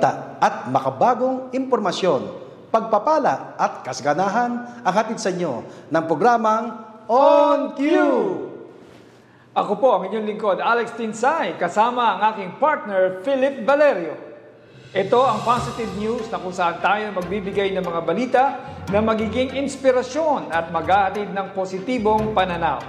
Balita at makabagong impormasyon, pagpapala at kasganahan ang hatid sa inyo ng programang On Cue! Ako po ang inyong lingkod, Alex Tinsay, kasama ang aking partner, Philip Valerio. Ito ang positive news na kung saan tayo magbibigay ng mga balita na magiging inspirasyon at maghahatid ng positibong pananaw.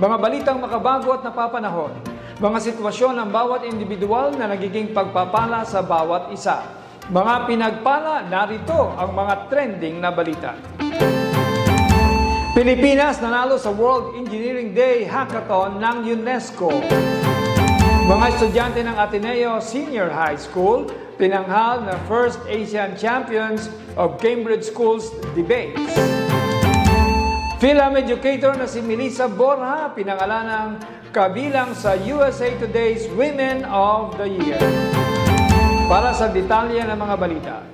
Mga balitang makabago at napapanahon. Mga sitwasyon ng bawat individual na nagiging pagpapala sa bawat isa. Mga pinagpala, narito ang mga trending na balita. Pilipinas nanalo sa World Engineering Day Hackathon ng UNESCO. Mga estudyante ng Ateneo Senior High School pinanghal na First Asian Champions of Cambridge Schools Debates. Film educator na si Melissa Borja pinangalan ng kabilang sa USA Today's Women of the Year. Para sa detalye ng mga balita,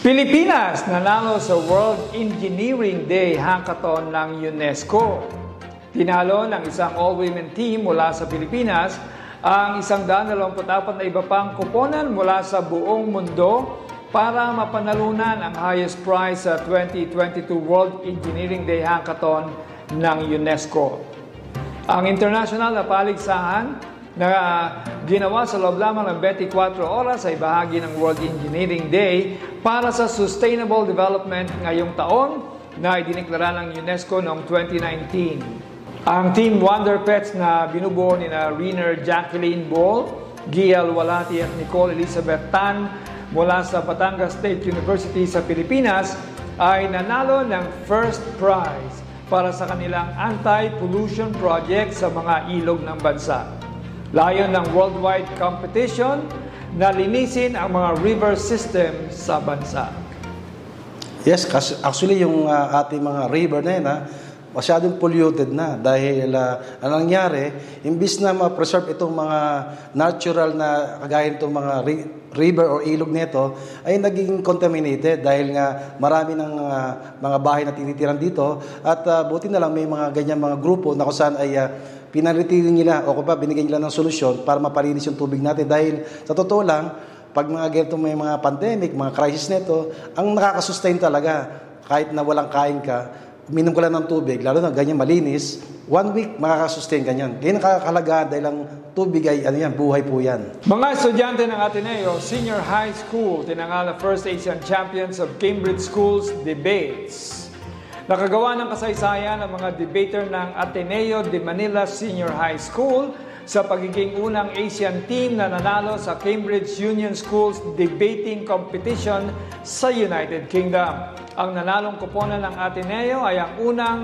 Pilipinas nanalo sa World Engineering Day Hackathon ng UNESCO. Tinalo ng isang all-women team mula sa Pilipinas ang isang na iba pang kuponan mula sa buong mundo para mapanalunan ang highest prize sa 2022 World Engineering Day Hackathon ng UNESCO. Ang international na paligsahan na ginawa sa loob lamang ng 24 oras ay bahagi ng World Engineering Day para sa Sustainable Development ngayong taon na idiniklara ng UNESCO noong 2019. Ang Team Wonder Pets na binubuo ni na Riner Jacqueline Ball, Gial Walati at Nicole Elizabeth Tan mula sa Batangas State University sa Pilipinas ay nanalo ng first prize para sa kanilang anti-pollution project sa mga ilog ng bansa. Layon ng worldwide competition na linisin ang mga river system sa bansa. Yes, actually yung uh, ating mga river na yun, ha, masyadong polluted na dahil uh, ang nangyari, imbis na ma-preserve itong mga natural na kagaya itong mga ri- river or ilog nito, ay naging contaminated dahil nga marami ng uh, mga bahay na tinitiran dito at uh, buti na lang may mga ganyan mga grupo na kung saan ay uh, pinanatili nila o kung pa binigyan nila ng solusyon para mapalinis yung tubig natin. Dahil sa totoo lang, pag mga ganito may mga pandemic, mga crisis nito, ang nakakasustain talaga, kahit na walang kain ka, uminom ka lang ng tubig, lalo na ganyan malinis, one week makakasustain ganyan. Ganyan nakakalaga dahil ang tubig ay ano yan, buhay po yan. Mga estudyante ng Ateneo Senior High School, tinangal na First Asian Champions of Cambridge Schools Debates. Nakagawa ng kasaysayan ang mga debater ng Ateneo de Manila Senior High School sa pagiging unang Asian team na nanalo sa Cambridge Union Schools Debating Competition sa United Kingdom. Ang nanalong kuponan ng Ateneo ay ang unang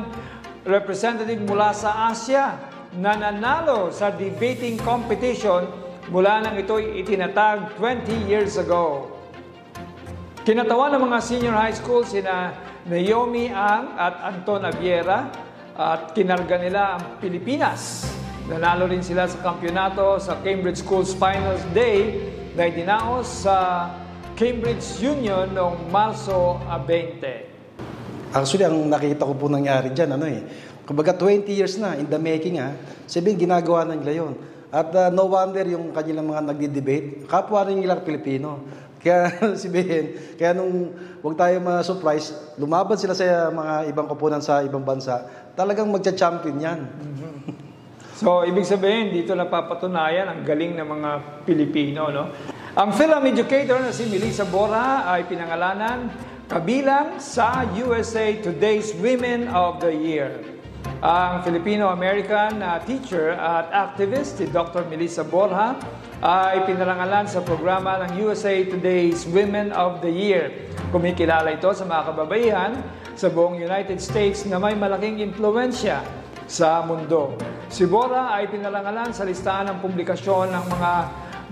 representative mula sa Asia na nanalo sa debating competition mula nang ito'y itinatag 20 years ago. Kinatawa ng mga senior high school sina Naomi Ang at Anton Aviera at kinarga nila ang Pilipinas. Nanalo rin sila sa kampyonato sa Cambridge Schools Finals Day na idinaos sa Cambridge Union noong Marso 20. Actually, ang nakita ko po nangyari dyan, ano eh, kumbaga 20 years na in the making ha, sabihin ginagawa na nila yun. At uh, no wonder yung kanilang mga nagdi-debate, kapwa rin nila Pilipino. Kaya si Ben, kaya nung wag tayo ma-surprise, lumaban sila sa mga ibang koponan sa ibang bansa, talagang magcha-champion yan. So, ibig sabihin, dito napapatunayan ang galing ng mga Pilipino. No? Ang film educator na si Melissa Bora ay pinangalanan kabilang sa USA Today's Women of the Year. Ang Filipino-American uh, teacher at activist si Dr. Melissa Borja ay pinarangalan sa programa ng USA Today's Women of the Year. Kumikilala ito sa mga kababaihan sa buong United States na may malaking impluensya sa mundo. Si Bora ay pinarangalan sa listahan ng publikasyon ng mga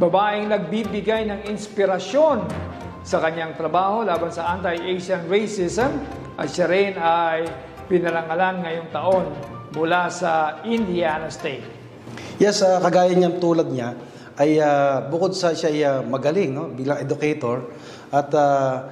babaeng nagbibigay ng inspirasyon sa kanyang trabaho laban sa anti-Asian racism at siya rin ay pinarangalan ngayong taon mula sa Indiana State. Yes, uh, kagaya niyang tulad niya, ay uh, bukod sa siya ay uh, magaling no, bilang educator at uh,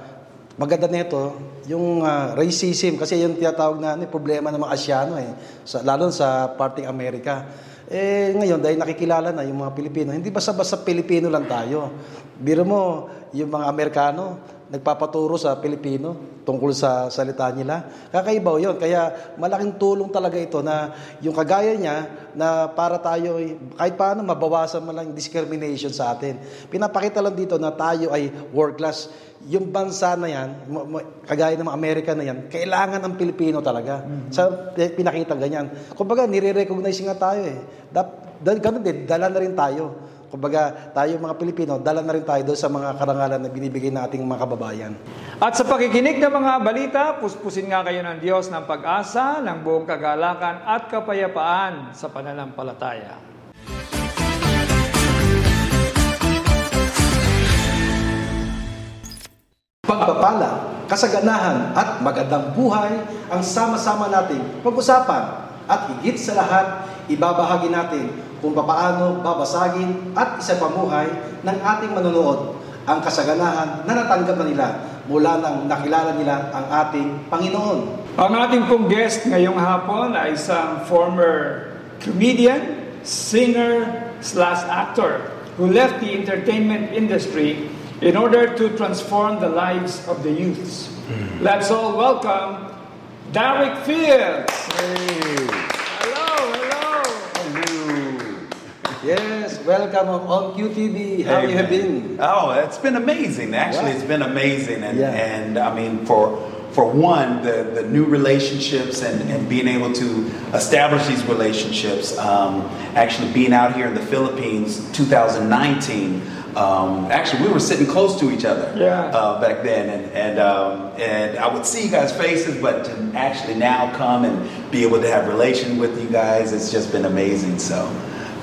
maganda nito yung uh, racism kasi yung tinatawag na ano, problema ng mga Asyano eh, sa, lalo sa parting Amerika. Eh, ngayon, dahil nakikilala na yung mga Pilipino, hindi basta-basta Pilipino lang tayo. Biro mo, yung mga Amerikano, nagpapaturo sa Pilipino tungkol sa salita nila. Kakaiba yun. Kaya malaking tulong talaga ito na yung kagaya niya na para tayo, kahit paano mabawasan man lang discrimination sa atin. Pinapakita lang dito na tayo ay world class. Yung bansa na yan, kagaya ng mga Amerika na yan, kailangan ng Pilipino talaga. Sa pinakita ganyan. Kumbaga, nire-recognize nga tayo eh. Dap, dahil ganun din, dala na rin tayo. Kumbaga, tayo mga Pilipino, dala na rin tayo doon sa mga karangalan na binibigay nating mga kababayan. At sa pakikinig ng mga balita, puspusin nga kayo ng Diyos ng pag-asa, ng buong kagalakan at kapayapaan sa pananampalataya. Pagpapala, kasaganahan at magandang buhay ang sama-sama nating pag-usapan at higit sa lahat, ibabahagi natin kung paano babasagin at isapamuhay ng ating manonood ang kasaganahan na natanggap na nila mula nang nakilala nila ang ating Panginoon. Ang ating pong guest ngayong hapon ay isang former comedian, singer, slash actor who left the entertainment industry in order to transform the lives of the youths. Let's all welcome Darrick Fields. Hello, hello. Yes, welcome on QTV. How you have been? Oh, it's been amazing. Actually, Yeah. it's been amazing, and Yeah. and I mean for for one, the the new relationships and and being able to establish these relationships. Um, actually, being out here in the Philippines, 2019. Um, actually, we were sitting close to each other Yeah. uh, back then, and and um, and I would see you guys' faces, but to actually now come and be able to have relation with you guys, it's just been amazing. So,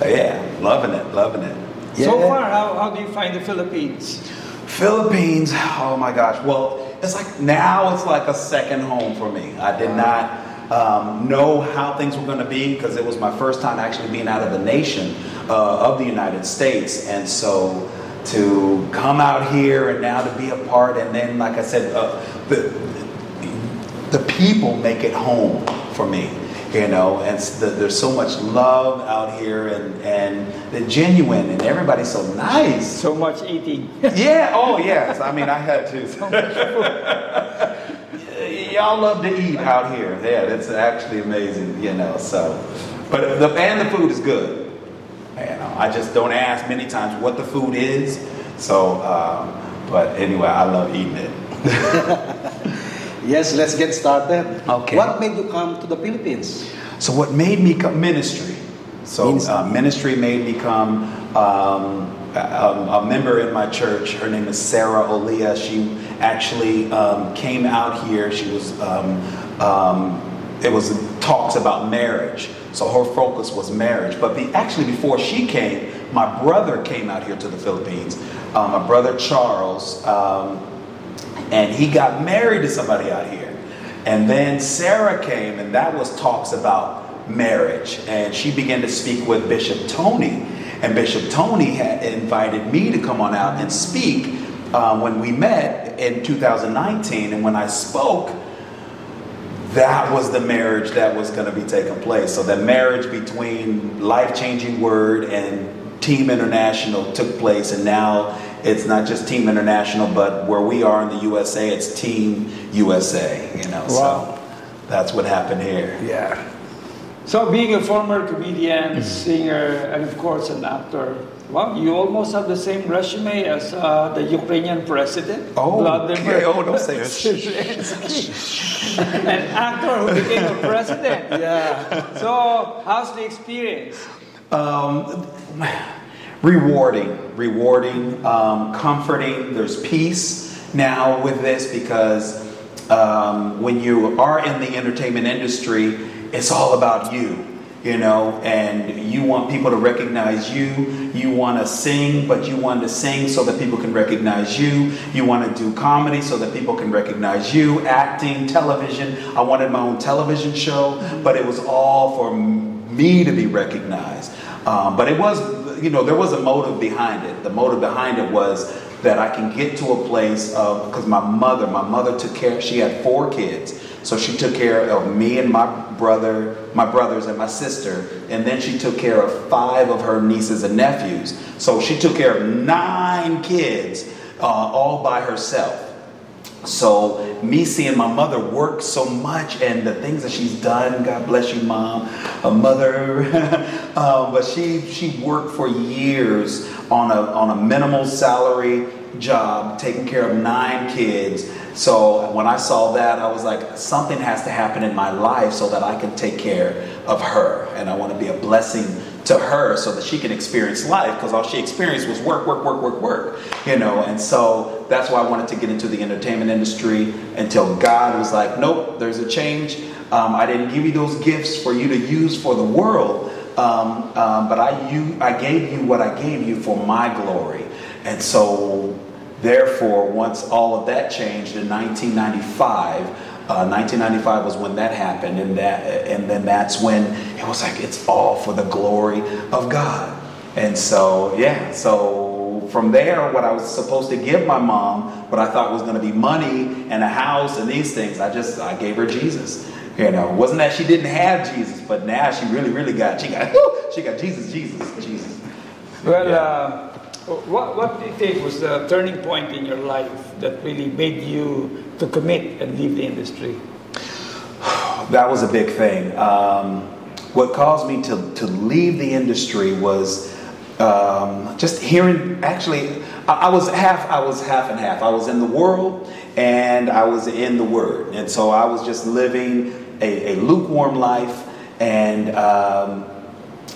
uh, yeah, loving it, loving it. So far, how, how do you find the Philippines? Philippines, oh my gosh. Well, it's like now it's like a second home for me. I did not um, know how things were going to be because it was my first time actually being out of the nation uh, of the United States. And so to come out here and now to be a part, and then, like I said, uh, the, the people make it home for me you know and the, there's so much love out here and and they're genuine and everybody's so nice So much eating. yeah. Oh, yes. I mean, I had to. Y'all love to eat out here. Yeah, that's actually amazing. You know. So, but the and the food is good. You know, I just don't ask many times what the food is. So, um, but anyway, I love eating it. Yes, let's get started. Okay. What made you come to the Philippines? So what made me come ministry? So Ministry. uh, ministry made me come um, a, a member in my church. Her name is Sarah Olia. She actually um, came out here. She was um, um, it was talks about marriage. So her focus was marriage. But actually, before she came, my brother came out here to the Philippines. Uh, my brother Charles. Um, and he got married to somebody out here. And then Sarah came, and that was talks about marriage. And she began to speak with Bishop Tony. And Bishop Tony had invited me to come on out and speak um, when we met in 2019. And when I spoke, that was the marriage that was going to be taking place. So the marriage between Life Changing Word and Team International took place, and now it's not just Team International, but where we are in the USA, it's Team USA. You know, Wow. so that's what happened here. Yeah. So, being a former comedian, mm-hmm. singer, and of course an actor, well, you almost have the same resume as uh, the Ukrainian president, Vladimir okay. Oh, don't say it. An actor who became a president. Yeah. So, how's the experience? Um, rewarding, rewarding, um, comforting. There's peace now with this because um, when you are in the entertainment industry, it's all about you. You know, and you want people to recognize you. You want to sing, but you want to sing so that people can recognize you. You want to do comedy so that people can recognize you. Acting, television. I wanted my own television show, but it was all for me to be recognized. Um, but it was, you know, there was a motive behind it. The motive behind it was that I can get to a place of, because my mother, my mother took care, she had four kids. So she took care of me and my brother, my brothers and my sister, and then she took care of five of her nieces and nephews. So she took care of nine kids uh, all by herself. So me seeing my mother work so much and the things that she's done, God bless you, mom, a mother. um, but she she worked for years on a on a minimal salary job, taking care of nine kids. So when I saw that, I was like, something has to happen in my life so that I can take care of her, and I want to be a blessing to her so that she can experience life because all she experienced was work, work, work, work, work, you know. And so that's why I wanted to get into the entertainment industry until God was like, nope, there's a change. Um, I didn't give you those gifts for you to use for the world, um, um, but I, you, I gave you what I gave you for my glory. And so, therefore, once all of that changed in 1995, uh, 1995 was when that happened, and that, and then that's when it was like it's all for the glory of God. And so, yeah, so from there, what I was supposed to give my mom, what I thought was going to be money and a house and these things, I just I gave her Jesus. You know, it wasn't that she didn't have Jesus, but now she really, really got she got she got Jesus, Jesus, Jesus. Well, Yeah. uh, what, what do you think was the turning point in your life that really made you to commit and leave the industry? That was a big thing. Um, what caused me to, to leave the industry was um, just hearing. Actually, I, I was half. I was half and half. I was in the world and I was in the Word, and so I was just living a, a lukewarm life. And um,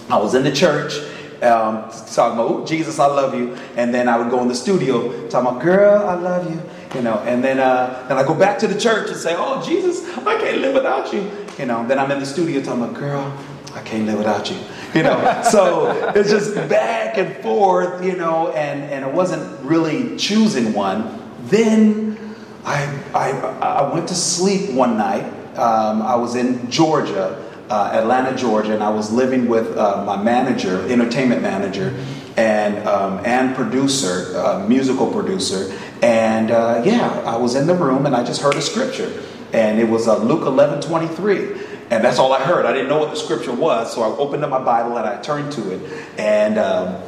I was in the church. Um, talking about "Ooh, Jesus, I love you, and then I would go in the studio talking about "Girl, I love you," you know, and then uh, then I go back to the church and say, "Oh, Jesus, I can't live without you," you know. Then I'm in the studio talking about "Girl, I can't live without you," you know. so it's just back and forth, you know, and and I wasn't really choosing one. Then I I, I went to sleep one night. Um, I was in Georgia uh, Atlanta, Georgia, and I was living with uh, my manager, entertainment manager, and um, and producer, uh, musical producer, and uh, yeah, I was in the room and I just heard a scripture, and it was uh, Luke eleven twenty three. And that's all I heard. I didn't know what the scripture was, so I opened up my Bible and I turned to it, and um,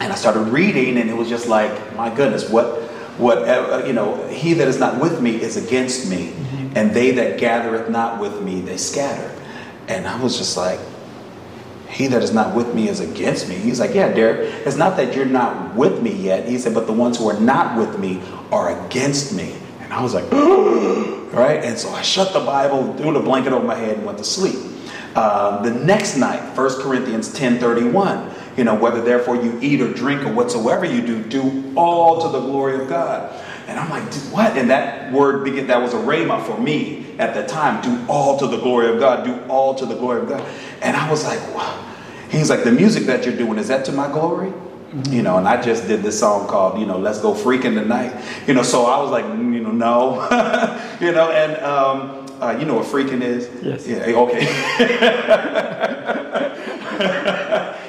and I started reading, and it was just like, my goodness, what what uh, you know, he that is not with me is against me, and they that gathereth not with me, they scatter. And I was just like, he that is not with me is against me. He's like, yeah, Darrick, it's not that you're not with me yet. He said, but the ones who are not with me are against me. And I was like, right? And so I shut the Bible, threw the blanket over my head, and went to sleep. Uh, the next night, 1 Corinthians 10 31, you know, whether therefore you eat or drink or whatsoever you do, do all to the glory of God. And I'm like, what? And that word, that was a rhema for me at the time. Do all to the glory of God. Do all to the glory of God. And I was like, wow. He's like, the music that you're doing, is that to my glory? You know, and I just did this song called, you know, Let's Go Freaking Tonight. You know, so I was like, mm, you know, no. you know, and um, uh, you know what freaking is? Yes. Yeah, okay.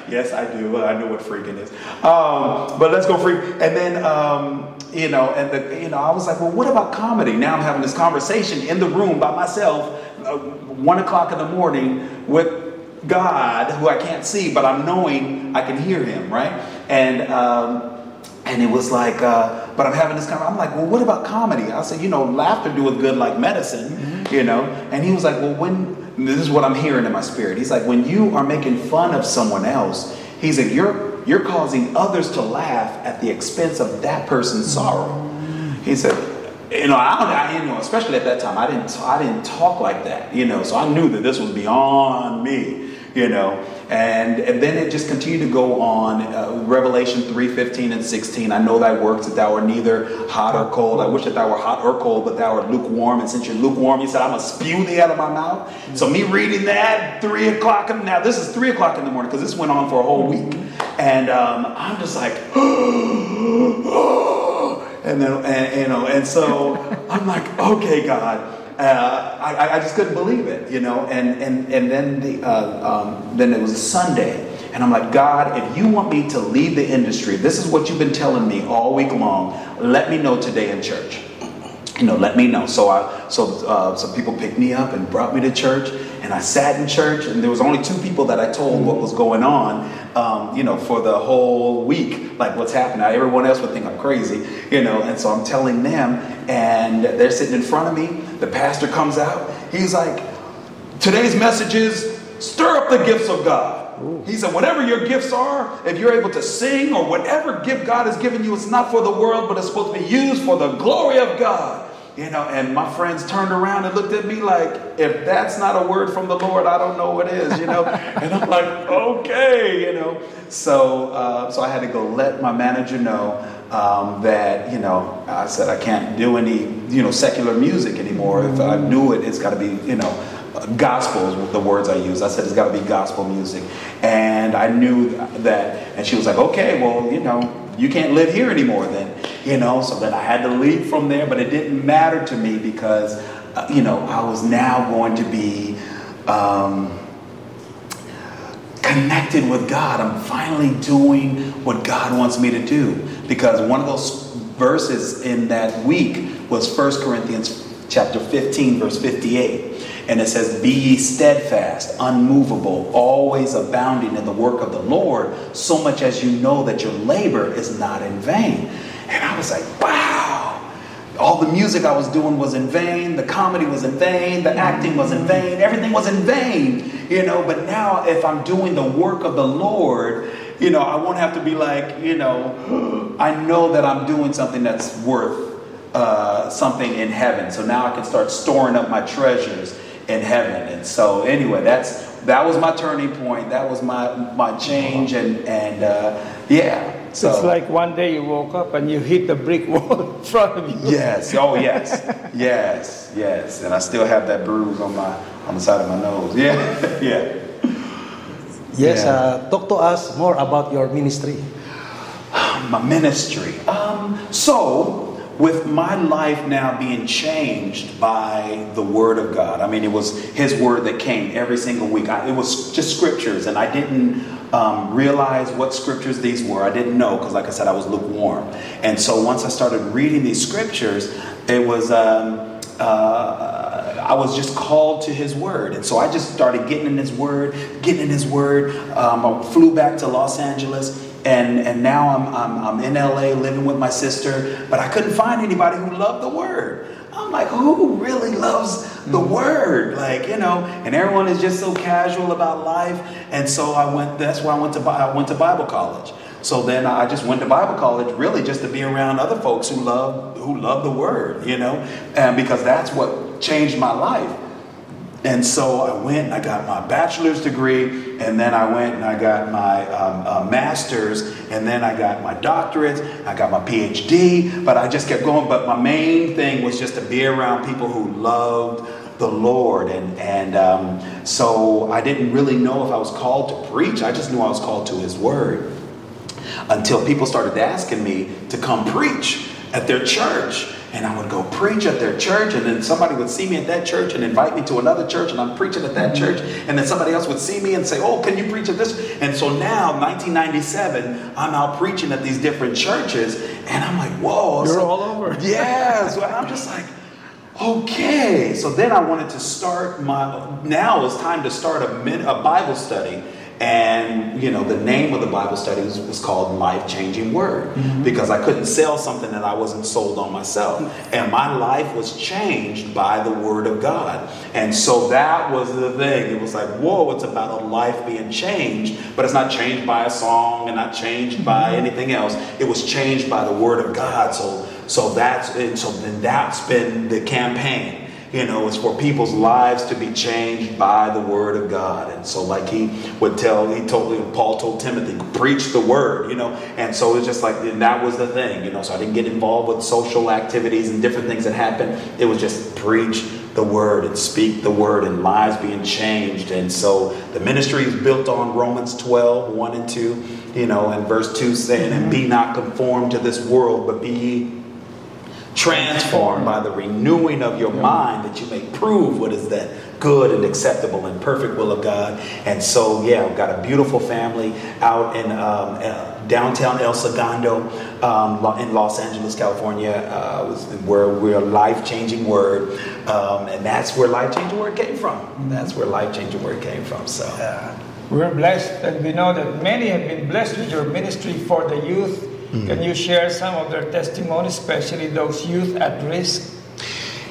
yes, I do. I know what freaking is. Um, but let's go freak. And then, um, you know, and the, you know, I was like, well, what about comedy? Now I'm having this conversation in the room by myself, uh, one o'clock in the morning with God, who I can't see, but I'm knowing I can hear Him, right? And um, and it was like, uh, but I'm having this conversation. I'm like, well, what about comedy? I said, you know, laughter doeth good like medicine, you know. And he was like, well, when this is what I'm hearing in my spirit. He's like, when you are making fun of someone else, he's like, you're you're causing others to laugh at the expense of that person's sorrow. He said, you know, I, don't, I you know, especially at that time, I didn't I didn't talk like that, you know. So I knew that this was beyond me, you know. And and then it just continued to go on. Uh, Revelation three fifteen and sixteen. I know thy works that thou art neither hot or cold. I wish that thou were hot or cold, but thou art lukewarm. And since you're lukewarm, he said, I'm gonna spew thee out of my mouth. So me reading that three o'clock. Now this is three o'clock in the morning because this went on for a whole week, and um, I'm just like. and then and, you know and so i'm like okay god. Uh, I, I just couldn't believe it you know? And and and then the uh, um, then it was a sunday. And i'm like god if you want me to leave the industry this is what you've been telling me all week long. Let me know today in church you know, let me know. So I, so uh, some people picked me up and brought me to church, and I sat in church, and there was only two people that I told what was going on, um, you know, for the whole week, like what's happening. Now, everyone else would think I'm crazy, you know, and so I'm telling them, and they're sitting in front of me. The pastor comes out. He's like, today's message is stir up the gifts of God. He said, whatever your gifts are, if you're able to sing or whatever gift God has given you, it's not for the world, but it's supposed to be used for the glory of God. You know, and my friends turned around and looked at me like, if that's not a word from the Lord, I don't know what is, you know. and I'm like, okay, you know. So, uh, so I had to go let my manager know um, that, you know, I said I can't do any, you know, secular music anymore. If I do it, it's got to be, you know, gospel is the words I used. I said it's got to be gospel music, and I knew that. And she was like, "Okay, well, you know, you can't live here anymore then you know so then i had to leave from there but it didn't matter to me because uh, you know i was now going to be um, connected with god i'm finally doing what god wants me to do because one of those verses in that week was 1 corinthians chapter 15 verse 58 and it says, Be ye steadfast, unmovable, always abounding in the work of the Lord, so much as you know that your labor is not in vain. And I was like, wow. All the music I was doing was in vain, the comedy was in vain, the acting was in vain, everything was in vain, you know. But now, if I'm doing the work of the Lord, you know, I won't have to be like, you know, I know that I'm doing something that's worth uh, something in heaven. So now I can start storing up my treasures in heaven. And so anyway, that's that was my turning point. That was my my change, and and uh, yeah. So it's like one day you woke up and you hit the brick wall in front of you. Yes. Oh yes. yes. Yes. And I still have that bruise on my on the side of my nose. Yeah. yeah. Yes. Yeah. Uh, talk to us more about your ministry. my ministry. Um, so with my life now being changed by the Word of God. I mean, it was His Word that came every single week. I, it was just scriptures, and I didn't um, realize what scriptures these were. I didn't know because, like I said, I was lukewarm. And so once I started reading these scriptures, it was. Um, uh, I was just called to His Word, and so I just started getting in His Word, getting in His Word. Um, I flew back to Los Angeles, and and now I'm, I'm I'm in LA living with my sister, but I couldn't find anybody who loved the word. I'm like, who really loves the Mm-hmm. word? Like, you know, and everyone is just so casual about life. And so I went. That's why I went to I went to Bible college. So then I just went to Bible college, really just to be around other folks who love who love the word, you know, and because that's what changed my life. And so I went and I got my bachelor's degree, and then I went and I got my um, uh, master's, and then I got my doctorate, I got my PhD, but I just kept going. But my main thing was just to be around people who loved the Lord. And, and um, so I didn't really know if I was called to preach, I just knew I was called to His Word until people started asking me to come preach at their church. And I would go preach at their church, and then somebody would see me at that church and invite me to another church, and I'm preaching at that church. And then somebody else would see me and say, Oh, can you preach at this? And so now, 1997, I'm out preaching at these different churches, and I'm like, Whoa. You're so- all over. Yeah. So I'm just like, Okay, so then I wanted to start my. Now it's time to start a, a Bible study, and you know the name of the Bible study was, was called Life Changing Word mm-hmm. because I couldn't sell something that I wasn't sold on myself, and my life was changed by the Word of God, and so that was the thing. It was like, whoa, it's about a life being changed, but it's not changed by a song and not changed by mm-hmm. anything else. It was changed by the Word of God. So. So that's and so then that's been the campaign. You know, it's for people's lives to be changed by the word of God. And so like he would tell, he told Paul told Timothy, preach the word, you know. And so it's just like and that was the thing, you know. So I didn't get involved with social activities and different things that happened. It was just preach the word and speak the word and lives being changed. And so the ministry is built on Romans 12, 1 and 2, you know, and verse 2 saying, and be not conformed to this world, but be ye transformed by the renewing of your mind that you may prove what is that good and acceptable and perfect will of God. And so, yeah, I've got a beautiful family out in um, uh, downtown El Segundo um, in Los Angeles, California, uh, where we're a life changing word. Um, and that's where life changing word came from. That's where life changing word came from. So, We're blessed, and we know that many have been blessed with your ministry for the youth. Can you share some of their testimonies, especially those youth at risk?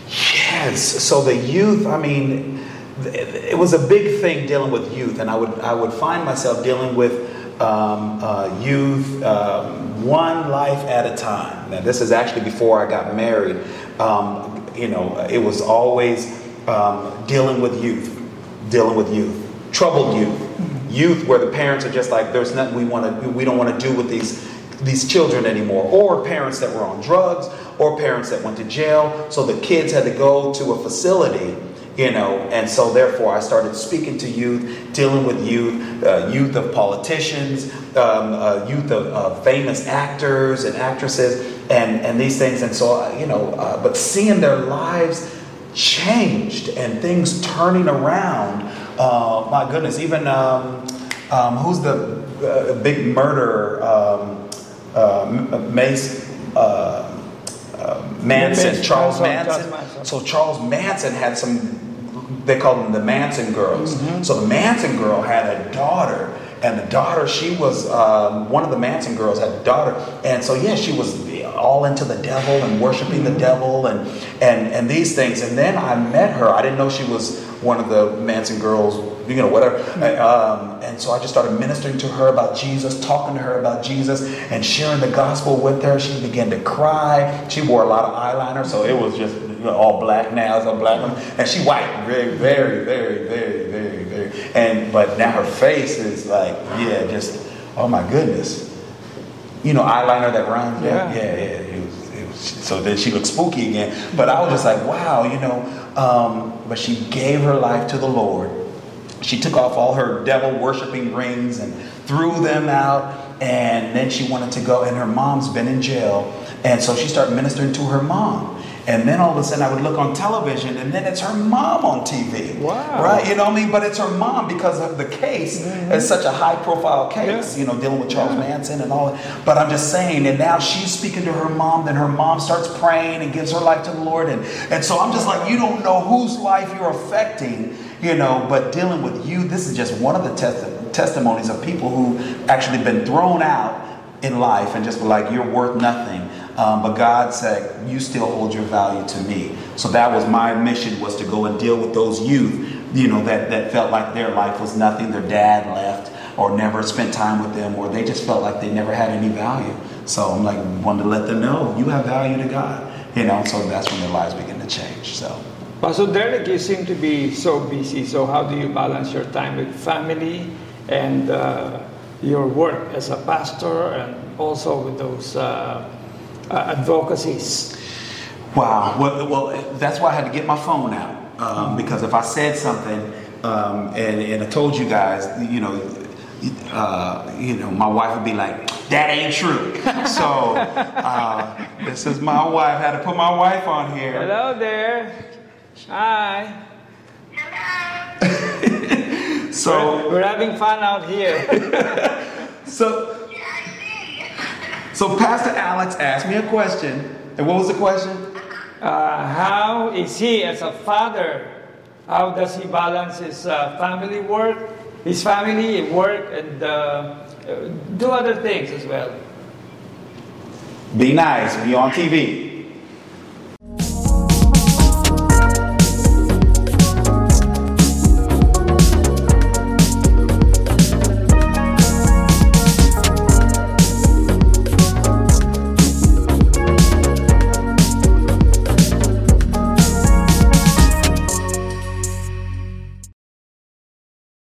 Yes. So the youth, I mean, it was a big thing dealing with youth, and I would I would find myself dealing with um, uh, youth um, one life at a time. Now this is actually before I got married. Um, you know, it was always um, dealing with youth, dealing with youth, troubled youth, youth where the parents are just like, there's nothing we want to, we don't want to do with these these children anymore, or parents that were on drugs, or parents that went to jail. So the kids had to go to a facility, you know, and so therefore I started speaking to youth, dealing with youth, uh, youth of politicians, um, uh, youth of uh, famous actors and actresses, and and these things. And so uh, you know, uh, but seeing their lives changed and things turning around. Uh, my goodness, even um, um, who's the big murderer? Uh, Mace uh, uh, Manson, Mason, Charles Manson, Manson. So Charles Manson had some. They called them the Manson girls. Mm-hmm. So the Manson girl had a daughter, and the daughter she was um, one of the Manson girls had a daughter, and so yeah, she was all into the devil and worshiping Mm-hmm. the devil and and and these things. And then I met her. I didn't know she was one of the Manson girls, you know, whatever. Um, and so I just started ministering to her about Jesus, talking to her about Jesus, and sharing the gospel with her. She began to cry. She wore a lot of eyeliner, so it was just you know, all black nails, all black, and she white, very, very, very, very, very, very. And but now her face is like, yeah, just oh my goodness. You know, eyeliner that runs. Yeah. yeah, yeah. It was, it was, so then she looked spooky again. But I was just like, wow, you know. Um, but she gave her life to the Lord. She took off all her devil worshiping rings and threw them out. And then she wanted to go, and her mom's been in jail. And so she started ministering to her mom. And then all of a sudden I would look on television and then it's her mom on TV. Wow. Right? You know what I mean? But it's her mom because of the case. Mm-hmm. It's such a high profile case, Yeah. you know, dealing with Charles Manson and all that. But I'm just saying, and now she's speaking to her mom, then her mom starts praying and gives her life to the Lord. And, and so I'm just like, you don't know whose life you're affecting, you know, but dealing with you, this is just one of the testi- testimonies of people who actually been thrown out in life and just like, you're worth nothing. Um, but God said, you still hold your value to me. So that was my mission was to go and deal with those youth, you know, that, that felt like their life was nothing. Their dad left or never spent time with them or they just felt like they never had any value. So I'm like, wanted to let them know you have value to God, you know, so that's when their lives begin to change. So. Pastor Darrick, you seem to be so busy. So how do you balance your time with family and uh, your work as a pastor and also with those uh, uh, advocacies? Wow. Well, well, that's why I had to get my phone out um, because if I said something um, and, and I told you guys, you know, uh, you know, my wife would be like, "That ain't true." so uh, this is my wife. I had to put my wife on here. Hello there. Hi. Hello. so We're having fun out here. so so Pastor Alex asked me a question, and what was the question? Uh, how is he as a father? How does he balance his uh, family work, his family work, and uh, uh, do other things as well? Be nice. Be on TV.